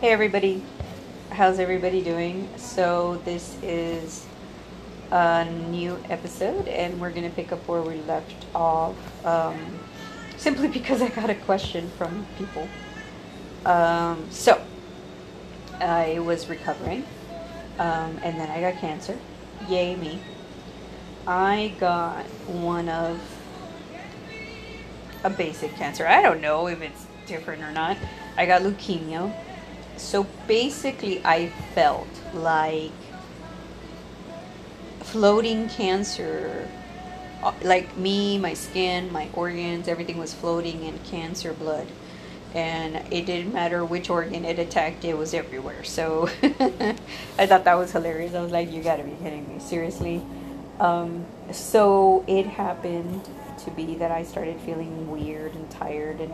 Hey everybody, how's everybody doing? So this is a new episode and we're to pick up where we left off um, simply because I got a question from people. Um, so I was recovering um, and then I got cancer. Yay me. I got one of a basic cancer. I don't know if it's different or not. I got leukemia so basically, I felt like floating cancer, uh, like me, my skin, my organs, everything was floating in cancer blood. And it didn't matter which organ it attacked, it was everywhere. So I thought that was hilarious. I was like, you gotta be kidding me, seriously. Um, so it happened to be that I started feeling weird and tired and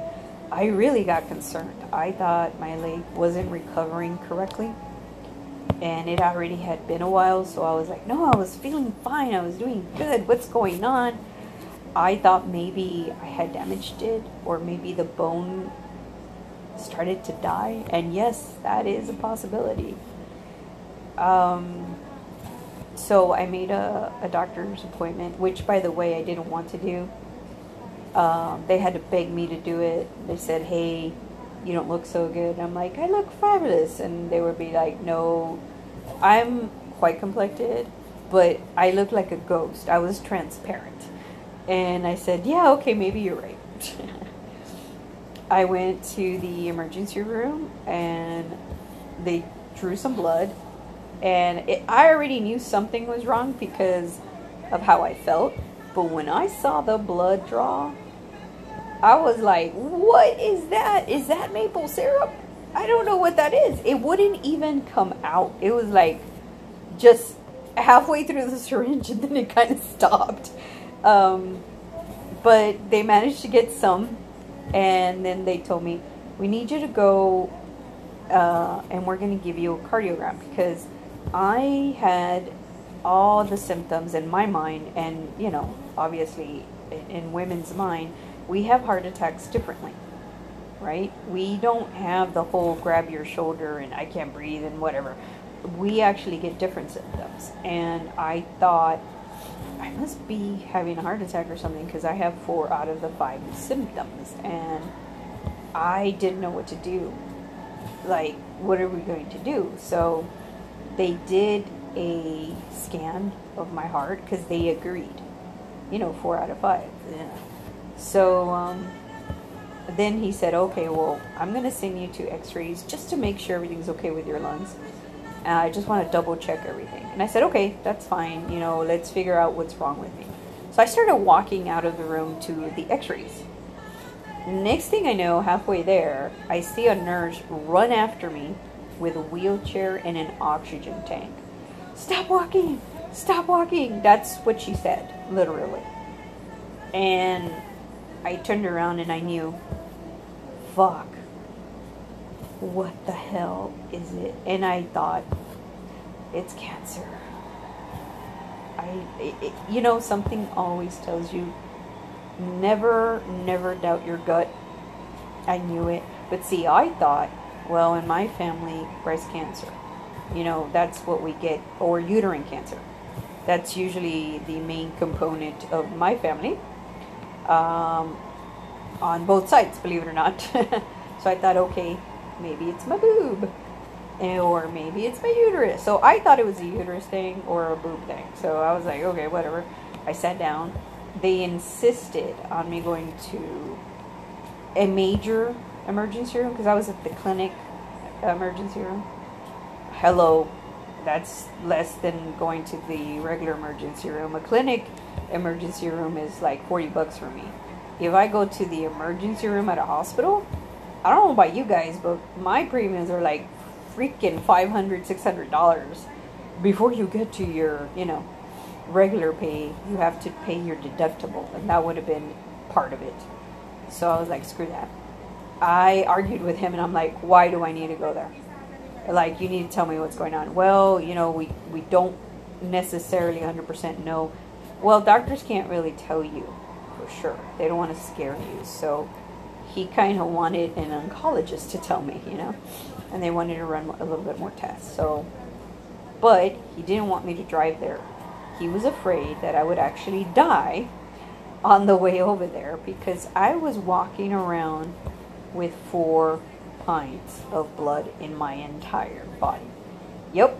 I really got concerned. I thought my leg wasn't recovering correctly. And it already had been a while, so I was like, no, I was feeling fine. I was doing good. What's going on? I thought maybe I had damaged it, or maybe the bone started to die. And yes, that is a possibility. Um, so I made a, a doctor's appointment, which, by the way, I didn't want to do um, they had to beg me to do it. They said, hey, you don't look so good. I'm like, I look fabulous. And they would be like, no, I'm quite complected, but I look like a ghost. I was transparent. And I said, yeah, okay, maybe you're right. I went to the emergency room and they drew some blood. And it, I already knew something was wrong because of how I felt. But when I saw the blood draw, I was like, what is that? Is that maple syrup? I don't know what that is. It wouldn't even come out. It was like just halfway through the syringe and then it kind of stopped. Um, but they managed to get some. And then they told me, we need you to go uh, and we're going to give you a cardiogram because I had all the symptoms in my mind and, you know, obviously in women's mind we have heart attacks differently, right? We don't have the whole grab your shoulder and I can't breathe and whatever. We actually get different symptoms. And I thought, I must be having a heart attack or something because I have four out of the five symptoms. And I didn't know what to do. Like, what are we going to do? So they did a scan of my heart because they agreed. You know, four out of five. Yeah. So um, then he said, okay, well, I'm going to send you to x-rays just to make sure everything's okay with your lungs. And I just want to double check everything. And I said, okay, that's fine. You know, let's figure out what's wrong with me. So I started walking out of the room to the x-rays. Next thing I know, halfway there, I see a nurse run after me with a wheelchair and an oxygen tank. Stop walking! Stop walking! That's what she said, literally. And I turned around and I knew, fuck, what the hell is it? And I thought, it's cancer. I, it, you know, something always tells you, never, never doubt your gut. I knew it. But see, I thought, well, in my family, breast cancer. You know, that's what we get, or uterine cancer. That's usually the main component of my family um, on both sides, believe it or not. so I thought, okay, maybe it's my boob. Or maybe it's my uterus. So I thought it was a uterus thing or a boob thing. So I was like, okay, whatever. I sat down. They insisted on me going to a major emergency room because I was at the clinic emergency room. Hello, that's less than going to the regular emergency room. A clinic emergency room is like 40 bucks for me. If I go to the emergency room at a hospital, I don't know about you guys, but my premiums are like freaking 500 $600 before you get to your, you know, regular pay. You have to pay your deductible, and that would have been part of it. So I was like, screw that. I argued with him, and I'm like, why do I need to go there? Like, you need to tell me what's going on. Well, you know, we, we don't necessarily 100% know well, doctors can't really tell you for sure. They don't want to scare you. So he kind of wanted an oncologist to tell me, you know, and they wanted to run a little bit more tests. So, but he didn't want me to drive there. He was afraid that I would actually die on the way over there because I was walking around with four pints of blood in my entire body. Yep,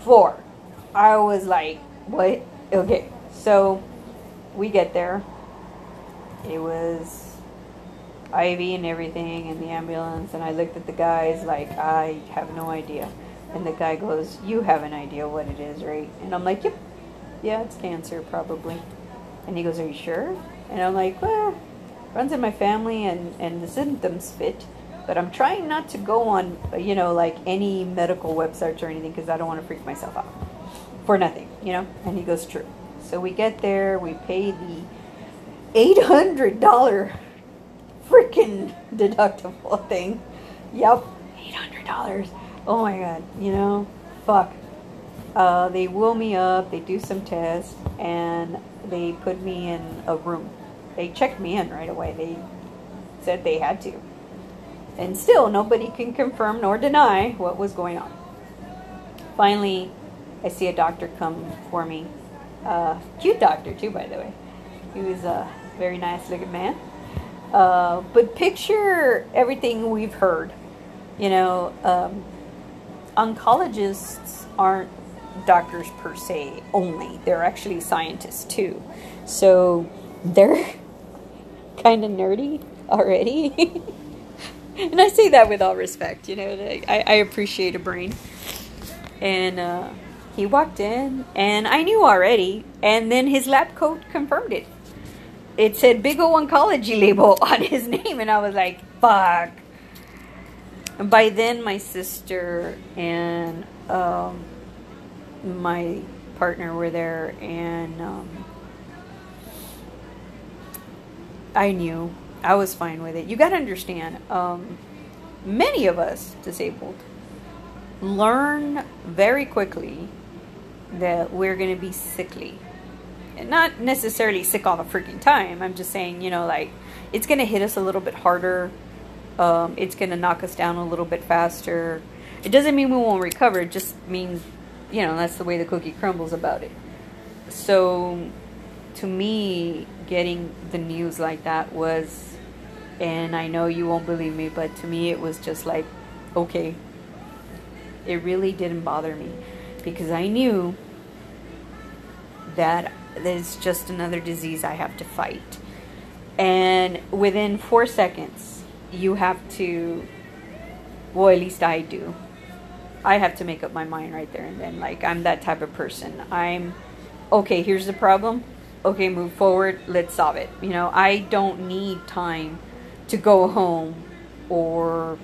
four. I was like, what? Okay, so we get there. It was IV and everything and the ambulance, and I looked at the guys like, I have no idea. And the guy goes, You have an idea what it is, right? And I'm like, Yep, yeah, it's cancer, probably. And he goes, Are you sure? And I'm like, Well, runs in my family, and, and the symptoms fit. But I'm trying not to go on, you know, like any medical websites or anything because I don't want to freak myself out for nothing, you know? And he goes, True. So we get there, we pay the $800 freaking deductible thing. Yep, $800. Oh my god, you know, fuck. Uh, they wheel me up, they do some tests, and they put me in a room. They checked me in right away. They said they had to. And still, nobody can confirm nor deny what was going on. Finally, I see a doctor come for me. Uh, cute doctor, too, by the way. He was a very nice looking man. Uh, but picture everything we've heard. You know, um, oncologists aren't doctors per se only, they're actually scientists too. So they're kind of nerdy already. and I say that with all respect, you know, I, I appreciate a brain. And uh, he walked in, and I knew already, and then his lab coat confirmed it it said Big O Oncology label on his name, and I was like, fuck. And by then, my sister and um, my partner were there, and um, I knew I was fine with it. You got to understand, um, many of us disabled learn very quickly that we're going to be sickly not necessarily sick all the freaking time. I'm just saying, you know, like it's going to hit us a little bit harder. Um, it's going to knock us down a little bit faster. It doesn't mean we won't recover. It just means, you know, that's the way the cookie crumbles about it. So, to me, getting the news like that was, and I know you won't believe me, but to me, it was just like, okay. It really didn't bother me because I knew that it's just another disease I have to fight. And within four seconds, you have to, well, at least I do. I have to make up my mind right there and then. Like, I'm that type of person. I'm, okay, here's the problem. Okay, move forward. Let's solve it. You know, I don't need time to go home or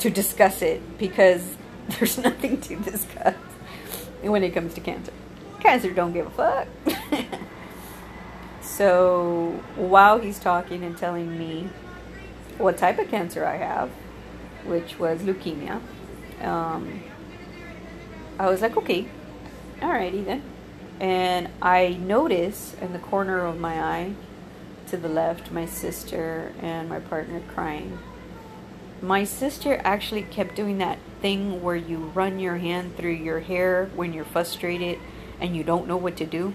to discuss it because there's nothing to discuss when it comes to cancer. Cancer don't give a fuck. so while he's talking and telling me what type of cancer I have, which was leukemia, um, I was like, okay, alrighty then. And I notice in the corner of my eye to the left my sister and my partner crying. My sister actually kept doing that thing where you run your hand through your hair when you're frustrated and you don't know what to do,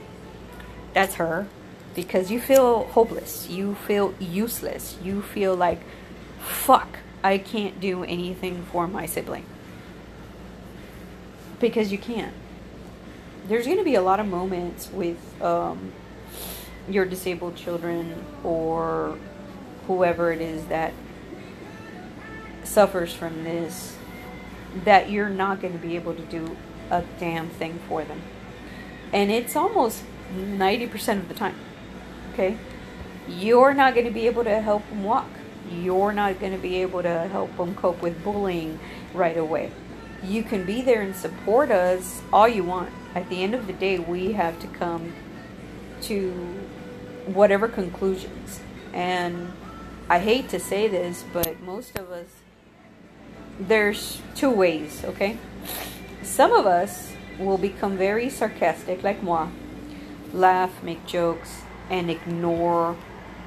that's her. Because you feel hopeless. You feel useless. You feel like, fuck, I can't do anything for my sibling. Because you can't. There's going to be a lot of moments with um, your disabled children or whoever it is that suffers from this that you're not going to be able to do a damn thing for them and it's almost 90% of the time. Okay? You're not going to be able to help them walk. You're not going to be able to help them cope with bullying right away. You can be there and support us all you want. At the end of the day, we have to come to whatever conclusions. And I hate to say this, but most of us, there's two ways, okay? Some of us will become very sarcastic, like moi, laugh, make jokes, and ignore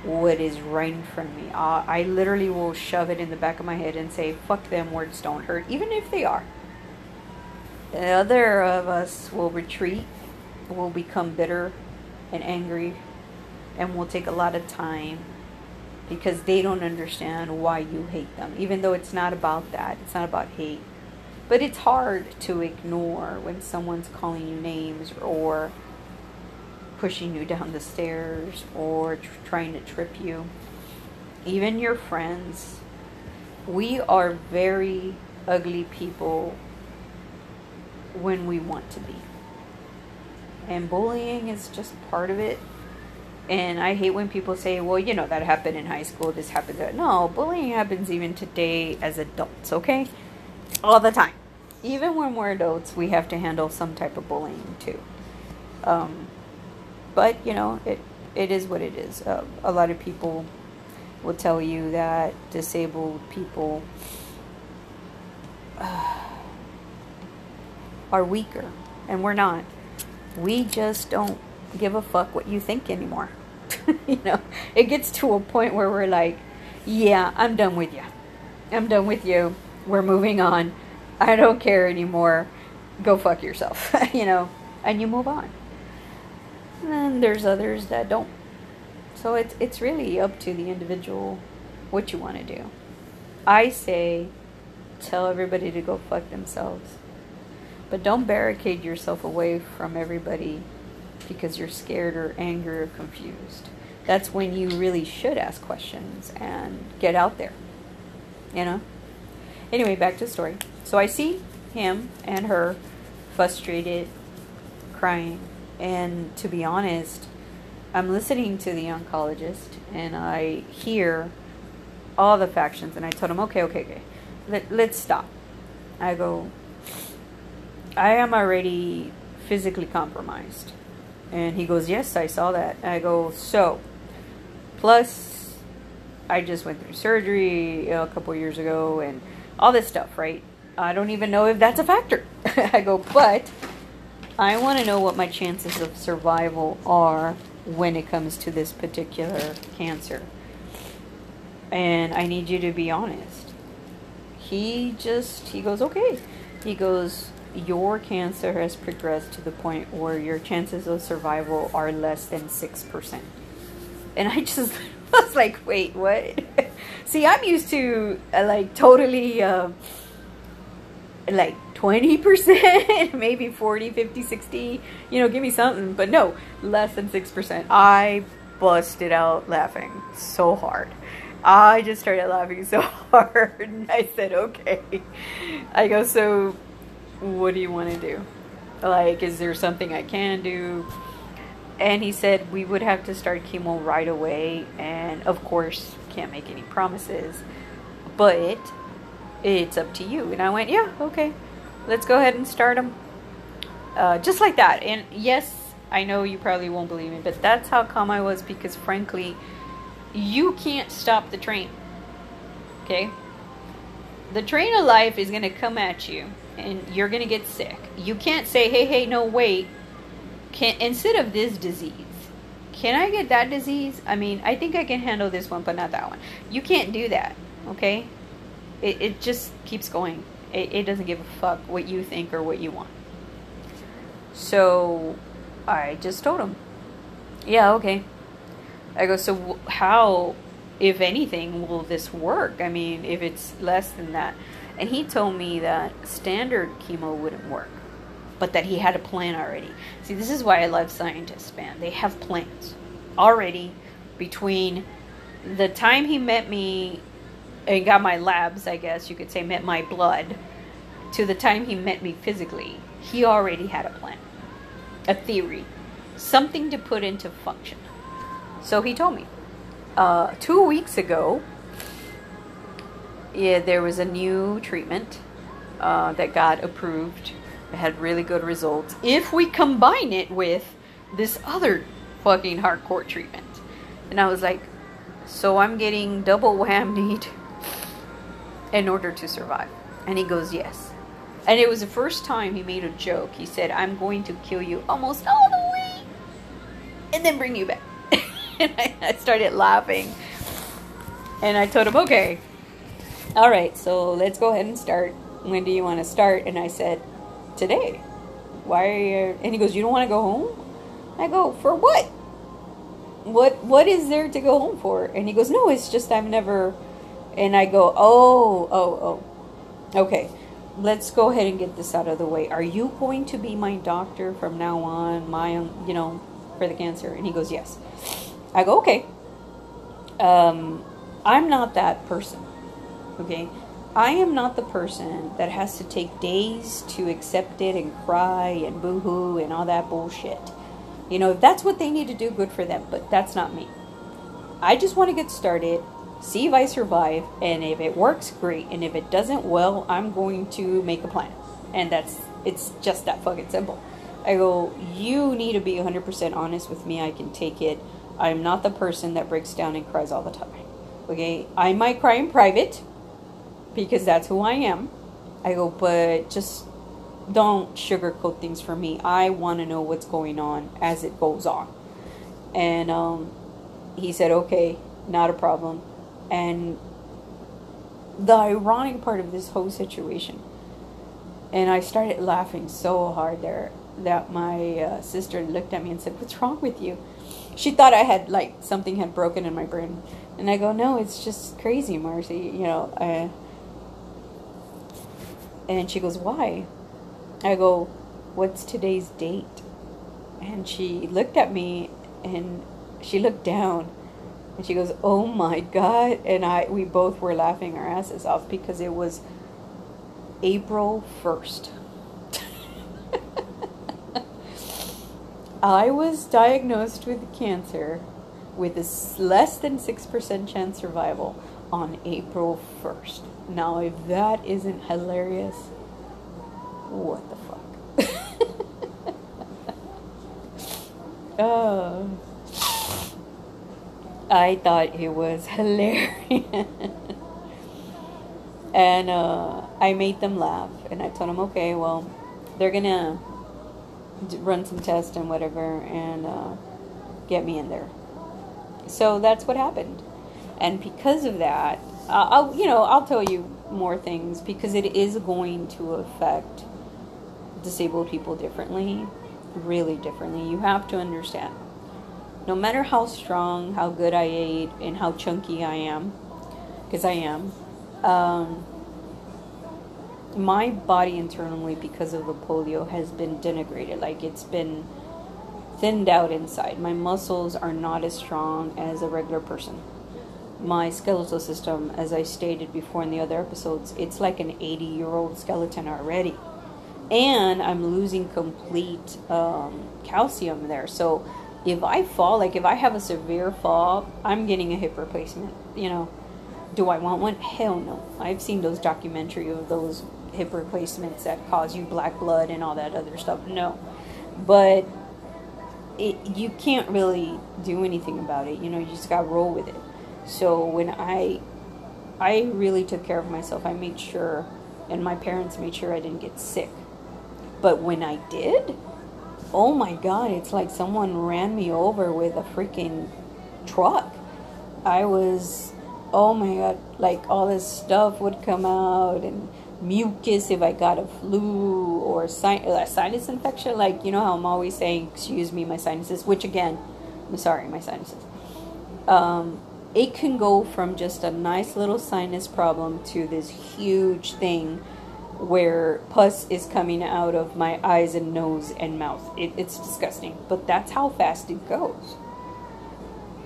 what is right in front of me. I literally will shove it in the back of my head and say, fuck them, words don't hurt, even if they are. The other of us will retreat, will become bitter and angry, and will take a lot of time because they don't understand why you hate them, even though it's not about that. It's not about hate. But it's hard to ignore when someone's calling you names or pushing you down the stairs or tr- trying to trip you. Even your friends. We are very ugly people when we want to be. And bullying is just part of it. And I hate when people say, well, you know, that happened in high school, this happened there. No, bullying happens even today as adults, okay? All the time. Even when we're adults, we have to handle some type of bullying too. Um, but, you know, it, it is what it is. Uh, a lot of people will tell you that disabled people uh, are weaker, and we're not. We just don't give a fuck what you think anymore. you know, it gets to a point where we're like, yeah, I'm done with you. I'm done with you. We're moving on. I don't care anymore. Go fuck yourself, you know, and you move on. And there's others that don't. So it's it's really up to the individual what you want to do. I say tell everybody to go fuck themselves. But don't barricade yourself away from everybody because you're scared or angry or confused. That's when you really should ask questions and get out there. You know? Anyway, back to the story. So I see him and her frustrated, crying, and to be honest, I'm listening to the oncologist and I hear all the factions and I told him, okay, okay, okay, Let, let's stop. I go, I am already physically compromised. And he goes, Yes, I saw that. I go, So, plus, I just went through surgery a couple years ago and all this stuff, right? I don't even know if that's a factor. I go, But I want to know what my chances of survival are when it comes to this particular cancer. And I need you to be honest. He just, he goes, Okay. He goes, your cancer has progressed to the point where your chances of survival are less than 6%. And I just was like, wait, what? See, I'm used to uh, like totally uh, like 20%, maybe 40, 50, 60, you know, give me something. But no, less than 6%. I busted out laughing so hard. I just started laughing so hard. I said, okay. I go, so what do you want to do? Like, is there something I can do? And he said we would have to start chemo right away. And of course, can't make any promises. But it's up to you. And I went, yeah, okay. Let's go ahead and start them. Uh, just like that. And yes, I know you probably won't believe me, but that's how calm I was because, frankly, you can't stop the train. Okay? The train of life is going to come at you and you're going to get sick. You can't say, hey, hey, no, wait. Can, instead of this disease, can I get that disease? I mean, I think I can handle this one, but not that one. You can't do that, okay? It, it just keeps going. It, it doesn't give a fuck what you think or what you want. So I just told him, yeah, okay. I go, so how, if anything, will this work? I mean, if it's less than that. And he told me that standard chemo wouldn't work, but that he had a plan already. See, this is why I love scientists, man. They have plans already between the time he met me and got my labs, I guess you could say, met my blood, to the time he met me physically. He already had a plan, a theory, something to put into function. So he told me. Uh, two weeks ago, yeah, there was a new treatment uh, that got approved. It had really good results. If we combine it with this other fucking hardcore treatment. And I was like, so I'm getting double whammied in order to survive. And he goes, yes. And it was the first time he made a joke. He said, I'm going to kill you almost all the way and then bring you back. and I, I started laughing. And I told him, okay, all right, so let's go ahead and start. When do you want to start? And I said, today. Why are you? And he goes, you don't want to go home? I go, for what? What What is there to go home for? And he goes, no, it's just I've never. And I go, oh, oh, oh, okay. Let's go ahead and get this out of the way. Are you going to be my doctor from now on? My, you know, for the cancer? And he goes, yes. I go, okay. Um, I'm not that person. Okay? I am not the person that has to take days to accept it and cry and boo hoo and all that bullshit. You know, if that's what they need to do, good for them, but that's not me. I just want to get started, see if I survive, and if it works, great. And if it doesn't, well, I'm going to make a plan. And that's, it's just that fucking simple. I go, you need to be 100% honest with me. I can take it. I'm not the person that breaks down and cries all the time. Okay? I might cry in private because that's who I am. I go, but just don't sugarcoat things for me. I want to know what's going on as it goes on. And um, he said, okay, not a problem. And the ironic part of this whole situation, and I started laughing so hard there that my uh, sister looked at me and said, what's wrong with you? She thought I had, like, something had broken in my brain. And I go, no, it's just crazy, Marcy. You know, uh, and she goes, why? I go, what's today's date? And she looked at me and she looked down and she goes, oh my God. And I, we both were laughing our asses off because it was April 1st. I was diagnosed with cancer with a less than 6% chance survival on April 1st. Now, if that isn't hilarious, what the fuck? oh. I thought it was hilarious. and uh, I made them laugh. And I told them, okay, well, they're going to run some tests and whatever and uh, get me in there. So that's what happened. And because of that, uh, I'll, you know, I'll tell you more things because it is going to affect disabled people differently, really differently. You have to understand. No matter how strong, how good I ate, and how chunky I am, because I am, um, my body internally, because of the polio, has been denigrated. Like it's been thinned out inside. My muscles are not as strong as a regular person. My skeletal system, as I stated before in the other episodes, it's like an 80 year old skeleton already and I'm losing complete um, calcium there. So if I fall, like if I have a severe fall, I'm getting a hip replacement. You know, do I want one? Hell no. I've seen those documentary of those hip replacements that cause you black blood and all that other stuff. No, but it, you can't really do anything about it. You know, you just got to roll with it. So when I, I really took care of myself. I made sure, and my parents made sure I didn't get sick but when I did, oh my God, it's like someone ran me over with a freaking truck. I was, oh my God, like all this stuff would come out and mucus if I got a flu or a sinus infection. Like, you know how I'm always saying, excuse me, my sinuses, which again, I'm sorry, my sinuses. Um, it can go from just a nice little sinus problem to this huge thing where pus is coming out of my eyes and nose and mouth. It, it's disgusting, but that's how fast it goes.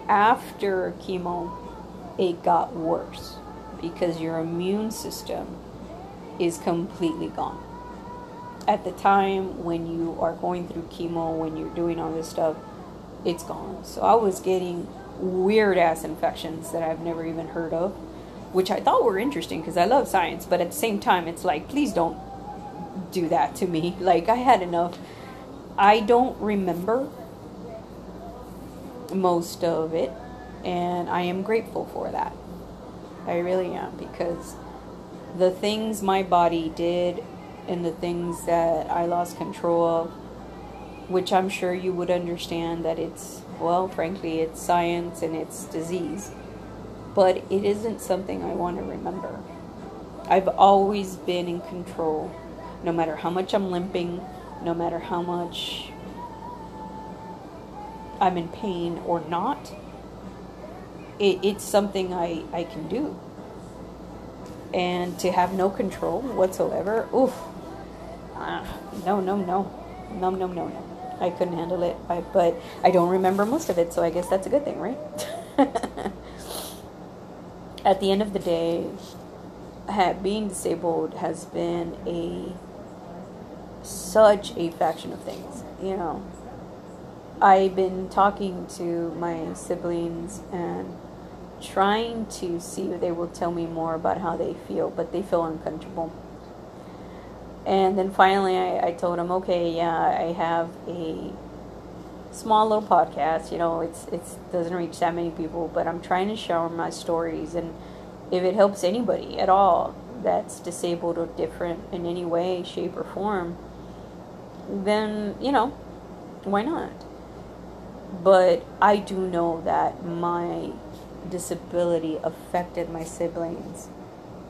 After chemo, it got worse because your immune system is completely gone. At the time when you are going through chemo, when you're doing all this stuff, it's gone. So I was getting weird ass infections that I've never even heard of which I thought were interesting because I love science, but at the same time, it's like, please don't do that to me. Like, I had enough. I don't remember most of it, and I am grateful for that. I really am because the things my body did and the things that I lost control of, which I'm sure you would understand that it's, well, frankly, it's science and it's disease. But it isn't something I want to remember. I've always been in control, no matter how much I'm limping, no matter how much I'm in pain or not. It, it's something I, I can do. And to have no control whatsoever, oof. Uh, no, no, no. No, no, no, no. I couldn't handle it. I, but I don't remember most of it, so I guess that's a good thing, right? At the end of the day, being disabled has been a such a faction of things, you know. I've been talking to my siblings and trying to see if they will tell me more about how they feel, but they feel uncomfortable. And then finally, I, I told him, okay, yeah, I have a small little podcast. You know, it's it's doesn't reach that many people, but I'm trying to share my stories, and if it helps anybody at all that's disabled or different in any way, shape, or form, then you know, why not? But I do know that my disability affected my siblings,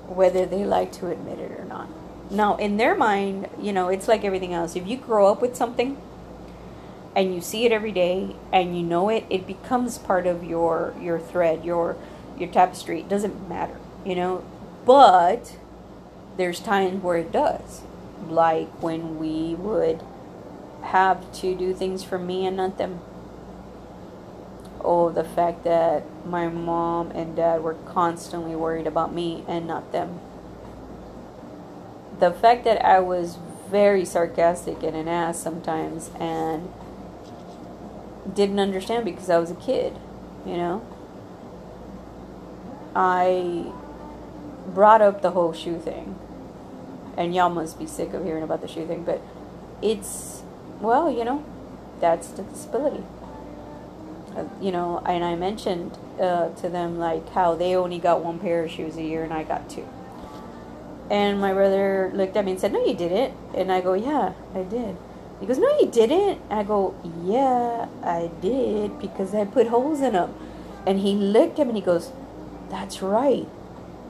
whether they like to admit it or not. Now, in their mind, you know, it's like everything else. If you grow up with something and you see it every day and you know it, it becomes part of your your thread, your your tapestry. It doesn't matter, you know. But there's times where it does. Like when we would have to do things for me and not them. Oh, the fact that my mom and dad were constantly worried about me and not them the fact that I was very sarcastic and an ass sometimes and didn't understand because I was a kid, you know. I brought up the whole shoe thing. And y'all must be sick of hearing about the shoe thing, but it's, well, you know, that's the disability. Uh, you know, and I mentioned uh, to them, like, how they only got one pair of shoes a year and I got two. And my brother looked at me and said, No, you didn't. And I go, Yeah, I did. He goes, No, you didn't. I go, Yeah, I did because I put holes in them. And he looked at me and he goes, That's right.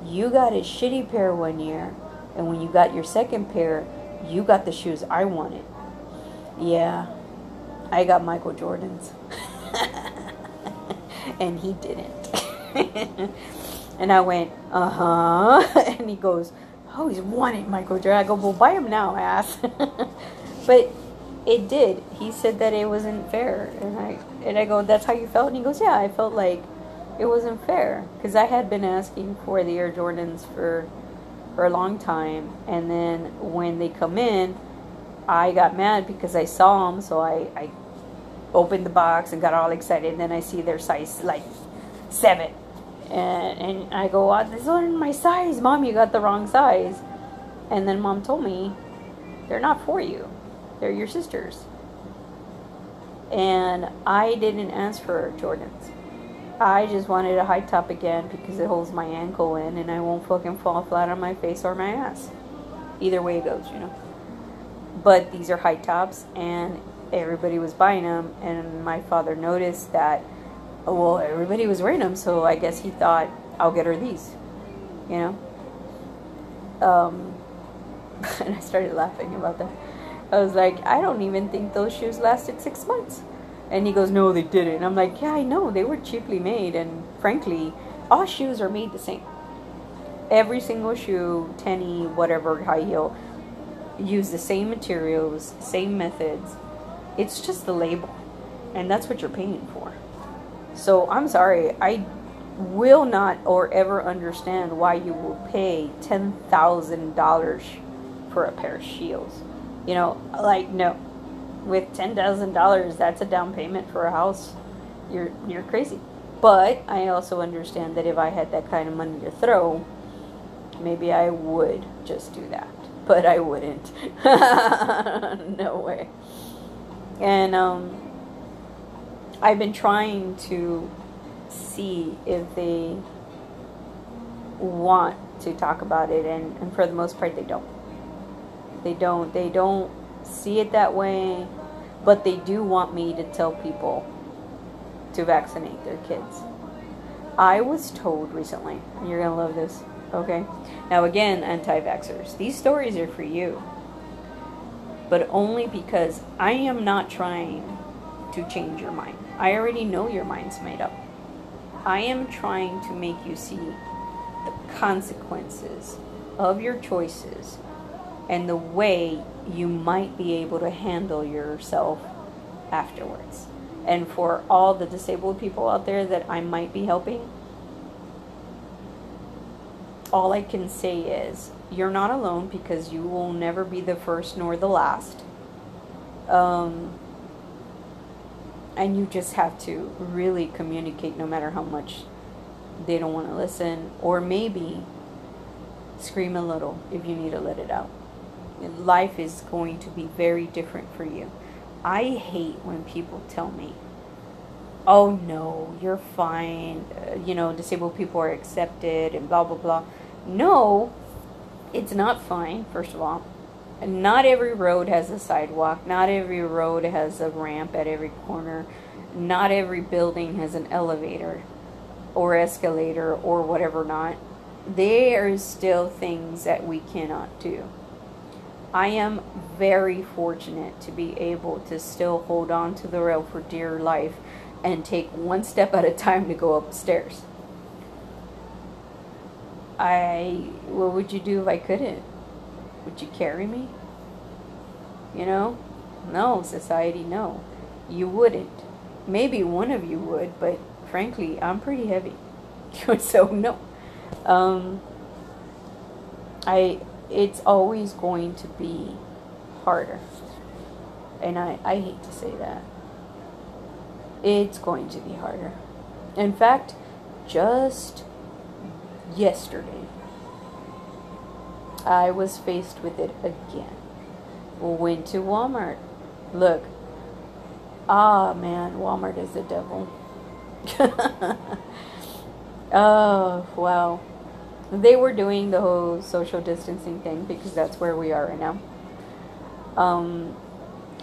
You got a shitty pair one year. And when you got your second pair, you got the shoes I wanted. Yeah, I got Michael Jordan's. and he didn't. and I went, Uh huh. and he goes, Always wanted Michael Jordan. I go, well, buy him now, ass. but it did. He said that it wasn't fair, and I and I go, that's how you felt, and he goes, yeah, I felt like it wasn't fair because I had been asking for the Air Jordans for for a long time, and then when they come in, I got mad because I saw them, so I I opened the box and got all excited, and then I see their size like seven and, and I go, oh, this isn't my size. Mom, you got the wrong size. And then mom told me, they're not for you. They're your sister's. And I didn't ask for Jordans. I just wanted a high top again because it holds my ankle in and I won't fucking fall flat on my face or my ass. Either way it goes, you know. But these are high tops and everybody was buying them and my father noticed that well, everybody was wearing them, so I guess he thought, I'll get her these, you know? Um, and I started laughing about that. I was like, I don't even think those shoes lasted six months. And he goes, No, they didn't. I'm like, Yeah, I know. They were cheaply made. And frankly, all shoes are made the same. Every single shoe, tenny, whatever, high heel, use the same materials, same methods. It's just the label. And that's what you're paying for. So I'm sorry, I will not or ever understand why you will pay $10,000 for a pair of shields. You know, like no. With $10,000, that's a down payment for a house. You're you're crazy. But I also understand that if I had that kind of money to throw, maybe I would just do that. But I wouldn't. no way. And um I've been trying to see if they want to talk about it, and, and for the most part, they don't. They don't. They don't see it that way. But they do want me to tell people to vaccinate their kids. I was told recently, and you're going to love this, okay? Now, again, anti vaxxers, these stories are for you. But only because I am not trying to change your mind. I already know your mind's made up. I am trying to make you see the consequences of your choices and the way you might be able to handle yourself afterwards. And for all the disabled people out there that I might be helping, all I can say is you're not alone because you will never be the first nor the last. Um, and you just have to really communicate no matter how much they don't want to listen or maybe scream a little if you need to let it out. Life is going to be very different for you. I hate when people tell me oh no you're fine uh, you know disabled people are accepted and blah blah blah. No it's not fine first of all not every road has a sidewalk. Not every road has a ramp at every corner. Not every building has an elevator or escalator or whatever not. There are still things that we cannot do. I am very fortunate to be able to still hold on to the rail for dear life and take one step at a time to go upstairs. I, what would you do if I couldn't? Would you carry me? You know? No, society, no. You wouldn't. Maybe one of you would, but frankly, I'm pretty heavy. so, no. Um, I, it's always going to be harder. And I, I hate to say that. It's going to be harder. In fact, just yesterday, I was faced with it again. Went to Walmart. Look. Ah, man, Walmart is the devil. oh, wow. They were doing the whole social distancing thing because that's where we are right now. Um,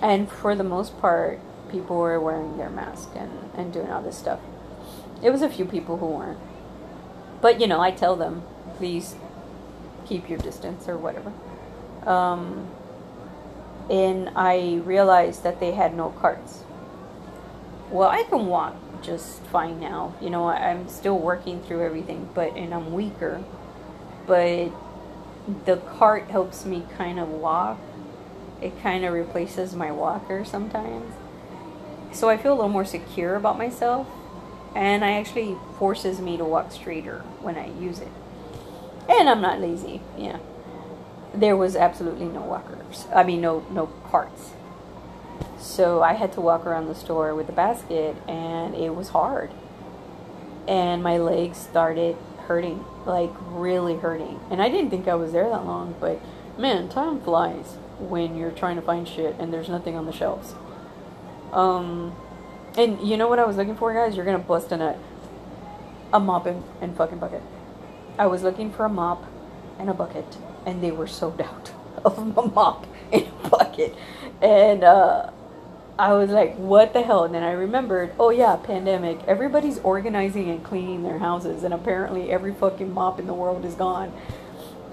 and for the most part, people were wearing their mask and, and doing all this stuff. It was a few people who weren't. But, you know, I tell them, please keep your distance or whatever. Um, and I realized that they had no carts. Well, I can walk just fine now. You know, I'm still working through everything, but and I'm weaker. But the cart helps me kind of walk. It kind of replaces my walker sometimes. So I feel a little more secure about myself and I actually forces me to walk straighter when I use it. And I'm not lazy. Yeah. There was absolutely no walkers. I mean, no no carts. So I had to walk around the store with a basket, and it was hard. And my legs started hurting, like really hurting. And I didn't think I was there that long, but man, time flies when you're trying to find shit and there's nothing on the shelves. Um, and you know what I was looking for, guys? You're gonna bust a nut. A mop and, and fucking bucket. I was looking for a mop and a bucket, and they were sold out of a mop and a bucket. And uh, I was like, what the hell? And then I remembered, oh yeah, pandemic. Everybody's organizing and cleaning their houses, and apparently every fucking mop in the world is gone.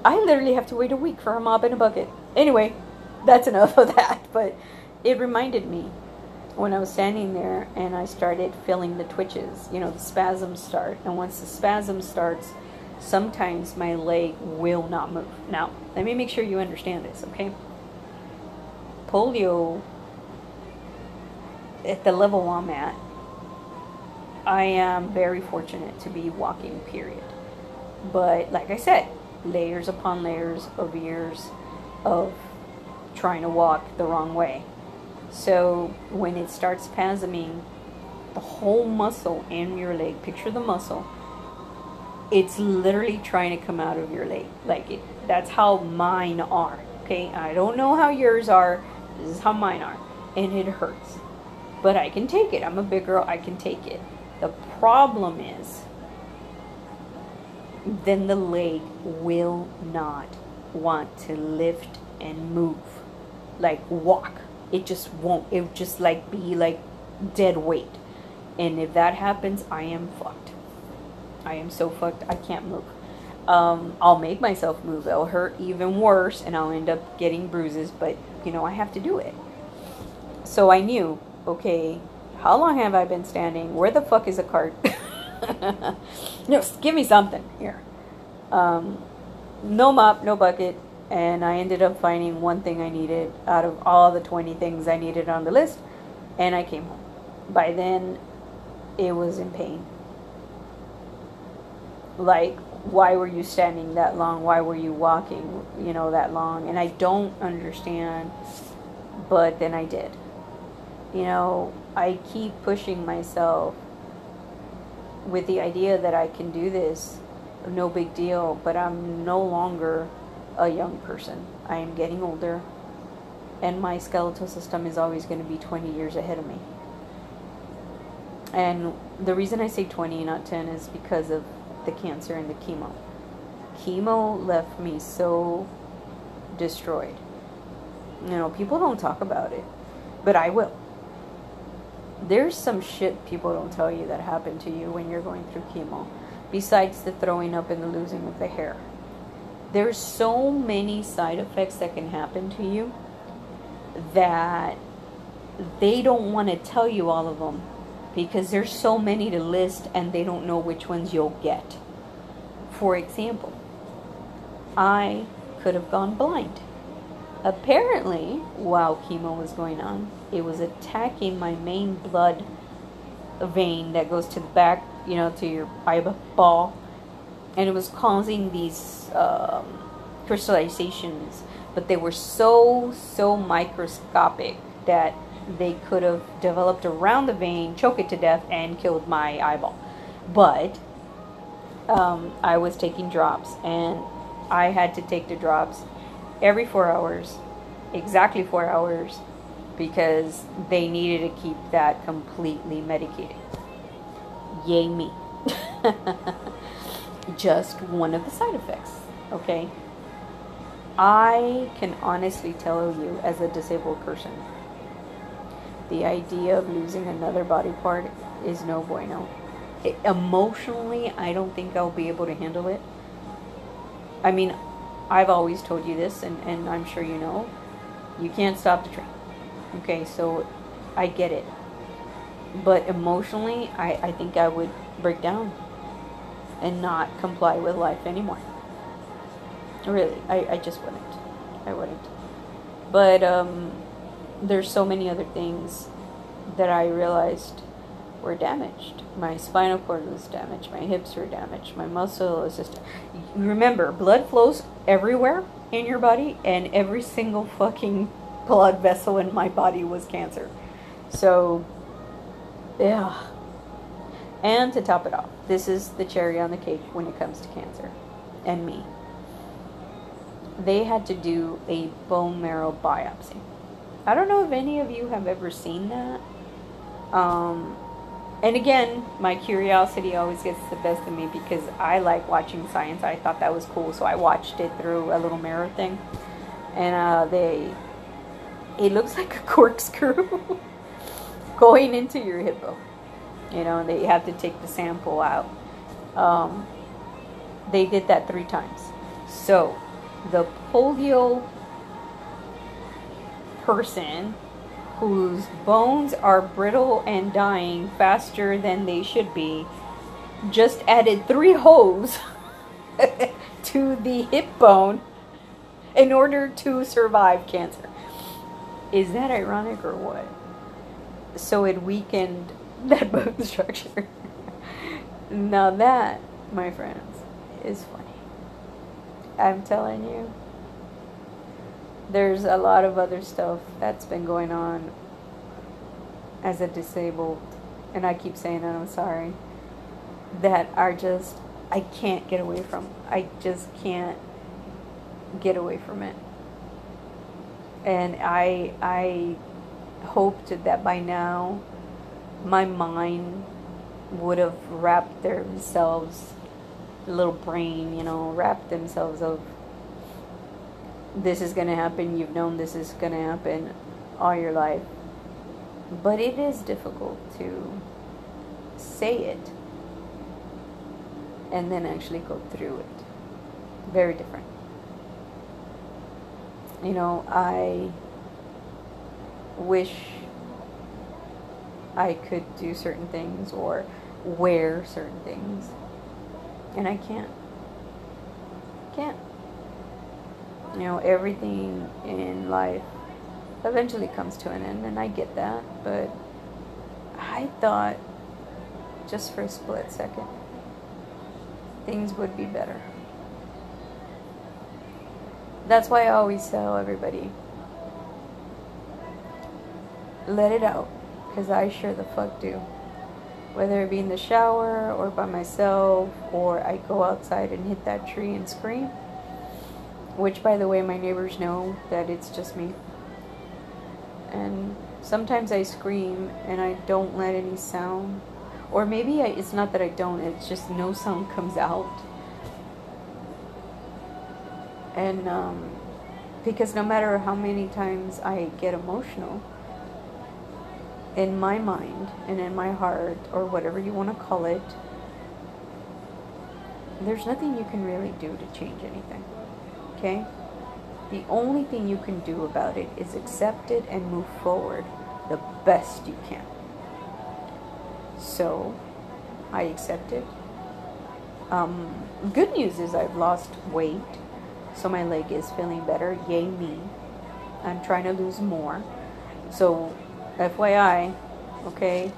I literally have to wait a week for a mop and a bucket. Anyway, that's enough of that. But it reminded me when I was standing there and I started feeling the twitches, you know, the spasms start. And once the spasm starts, sometimes my leg will not move. Now, let me make sure you understand this, okay? Polio, at the level I'm at, I am very fortunate to be walking, period. But like I said, layers upon layers of years of trying to walk the wrong way. So when it starts spasming, the whole muscle in your leg, picture the muscle, it's literally trying to come out of your leg. Like it, that's how mine are. Okay, I don't know how yours are. This is how mine are, and it hurts. But I can take it. I'm a big girl. I can take it. The problem is, then the leg will not want to lift and move, like walk. It just won't. It just like be like dead weight. And if that happens, I am fucked. I am so fucked. I can't move. Um, I'll make myself move. It'll hurt even worse, and I'll end up getting bruises. But you know, I have to do it. So I knew, okay, how long have I been standing? Where the fuck is a cart? no, give me something here. Um, no mop, no bucket, and I ended up finding one thing I needed out of all the 20 things I needed on the list, and I came home. By then, it was in pain. Like, why were you standing that long? Why were you walking, you know, that long? And I don't understand, but then I did. You know, I keep pushing myself with the idea that I can do this, no big deal, but I'm no longer a young person. I am getting older, and my skeletal system is always going to be 20 years ahead of me. And the reason I say 20, not 10, is because of the cancer and the chemo. Chemo left me so destroyed. You know, people don't talk about it, but I will. There's some shit people don't tell you that happened to you when you're going through chemo, besides the throwing up and the losing of the hair. There's so many side effects that can happen to you that they don't want to tell you all of them because there's so many to list and they don't know which ones you'll get. For example, I could have gone blind. Apparently, while chemo was going on, it was attacking my main blood vein that goes to the back, you know, to your eyeball, and it was causing these um, crystallizations. But they were so, so microscopic that they could have developed around the vein, choke it to death, and killed my eyeball. But um, I was taking drops, and I had to take the drops every four hours, exactly four hours, because they needed to keep that completely medicated. Yay me. Just one of the side effects, okay? I can honestly tell you, as a disabled person, the idea of losing another body part is no bueno. It, emotionally, I don't think I'll be able to handle it. I mean, I've always told you this, and, and I'm sure you know, you can't stop the train. Okay, so I get it. But emotionally, I, I think I would break down and not comply with life anymore. Really, I, I just wouldn't. I wouldn't. But um, there's so many other things that I realized were damaged. My spinal cord was damaged. My hips were damaged. My muscle is just. Remember, blood flows everywhere in your body, and every single fucking blood vessel in my body was cancer. So, yeah. And to top it off, this is the cherry on the cake when it comes to cancer and me. They had to do a bone marrow biopsy. I don't know if any of you have ever seen that. Um, and again, my curiosity always gets the best of me because I like watching science. I thought that was cool, so I watched it through a little mirror thing. And uh, they, it looks like a corkscrew going into your hippo. You know, they have to take the sample out. Um, they did that three times. So, the polio person whose bones are brittle and dying faster than they should be just added three holes to the hip bone in order to survive cancer. Is that ironic or what? So it weakened that bone structure. now that, my friends, is funny. I'm telling you there's a lot of other stuff that's been going on as a disabled, and I keep saying that I'm sorry, that are just, I can't get away from. I just can't get away from it. And I, I hoped that by now my mind would have wrapped themselves, little brain, you know, wrapped themselves of this is going to happen, you've known this is going to happen all your life. But it is difficult to say it and then actually go through it. Very different. You know, I wish I could do certain things or wear certain things. And I can't. Can't. You know, everything in life eventually comes to an end, and I get that, but I thought just for a split second things would be better. That's why I always tell everybody let it out, because I sure the fuck do. Whether it be in the shower or by myself, or I go outside and hit that tree and scream. Which, by the way, my neighbors know that it's just me. And sometimes I scream and I don't let any sound. Or maybe I, it's not that I don't, it's just no sound comes out. And um, because no matter how many times I get emotional, in my mind and in my heart, or whatever you want to call it, there's nothing you can really do to change anything. Okay? The only thing you can do about it is accept it and move forward the best you can. So, I accept it. Um, good news is I've lost weight, so my leg is feeling better. Yay me! I'm trying to lose more. So FYI, okay,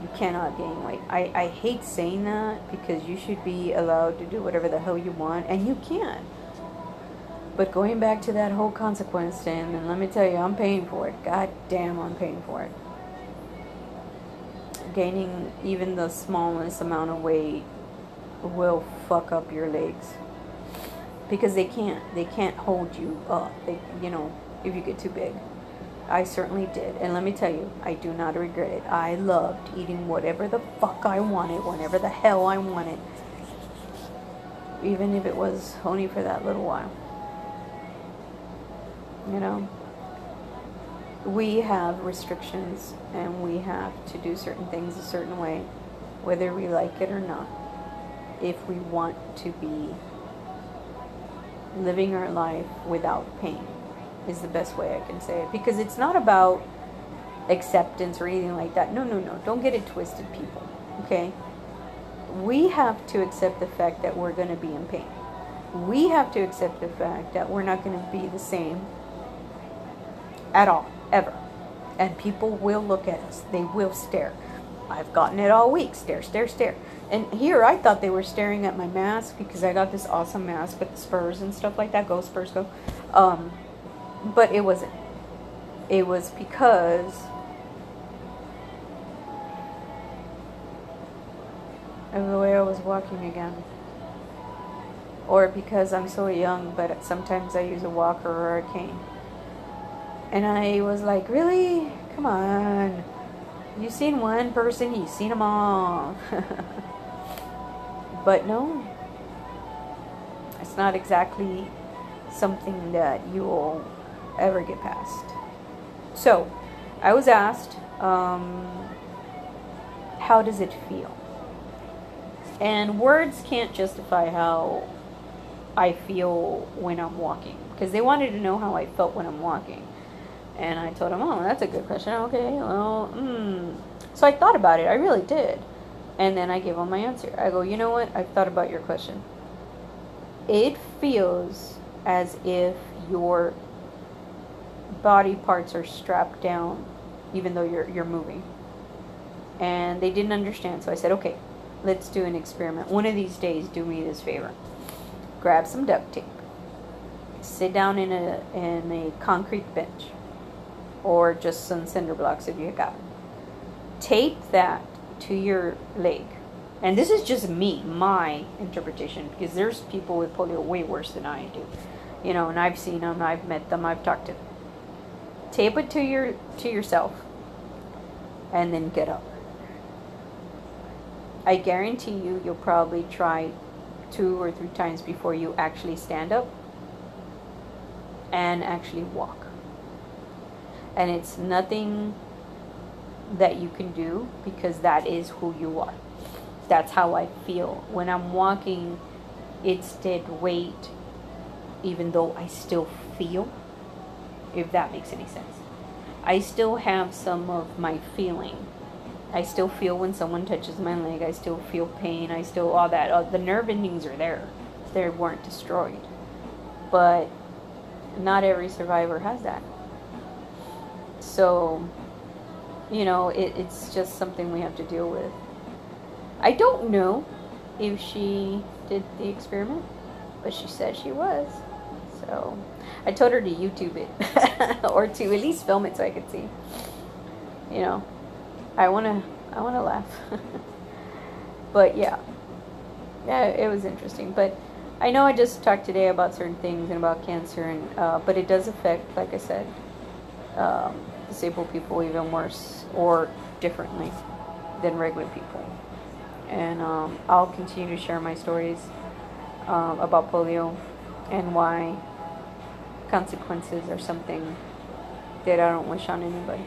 you cannot gain weight. I, I hate saying that because you should be allowed to do whatever the hell you want, and you can. But going back to that whole consequence thing, and let me tell you, I'm paying for it. God damn, I'm paying for it. Gaining even the smallest amount of weight will fuck up your legs because they can't they can't hold you up. They you know if you get too big. I certainly did. And let me tell you, I do not regret it. I loved eating whatever the fuck I wanted, whenever the hell I wanted. Even if it was only for that little while. You know? We have restrictions and we have to do certain things a certain way, whether we like it or not. If we want to be living our life without pain is the best way I can say it. Because it's not about acceptance or anything like that. No, no, no. Don't get it twisted, people. Okay? We have to accept the fact that we're going to be in pain. We have to accept the fact that we're not going to be the same at all, ever. And people will look at us, they will stare. I've gotten it all week stare, stare, stare. And here I thought they were staring at my mask because I got this awesome mask with the spurs and stuff like that. Go, Spurs, go. Um, but it wasn't. It was because of the way I was walking again. Or because I'm so young, but sometimes I use a walker or a cane. And I was like, really? Come on. You've seen one person, you've seen them all. but no, it's not exactly something that you'll ever get past. So, I was asked, um, how does it feel? And words can't justify how I feel when I'm walking. Because they wanted to know how I felt when I'm walking. And I told him, oh, that's a good question. Okay, well, hmm. So I thought about it. I really did. And then I gave him my answer. I go, you know what? I've thought about your question. It feels as if your body parts are strapped down even though you're you're moving. And they didn't understand. So I said, "Okay, let's do an experiment. One of these days do me this favor. Grab some duct tape. Sit down in a in a concrete bench or just some cinder blocks if you got. Tape that to your leg. And this is just me, my interpretation, because there's people with polio way worse than I do. You know, and I've seen them, I've met them, I've talked to them tape it to your to yourself and then get up i guarantee you you'll probably try two or three times before you actually stand up and actually walk And it's nothing that you can do because that is who you are. That's how I feel. When I'm walking, it's dead weight, even though I still feel, if that makes any sense. I still have some of my feeling. I still feel when someone touches my leg. I still feel pain. I still, all that. The nerve endings are there. They weren't destroyed. But not every survivor has that. So, you know, it, it's just something we have to deal with. I don't know if she did the experiment, but she said she was. So I told her to YouTube it or to at least film it so I could see. You know, I wanna I wanna laugh. but yeah, yeah, it was interesting. But I know I just talked today about certain things and about cancer, and uh, but it does affect, like I said, um, disabled people even worse or differently than regular people. And um, I'll continue to share my stories um, about polio and why consequences are something that I don't wish on anybody.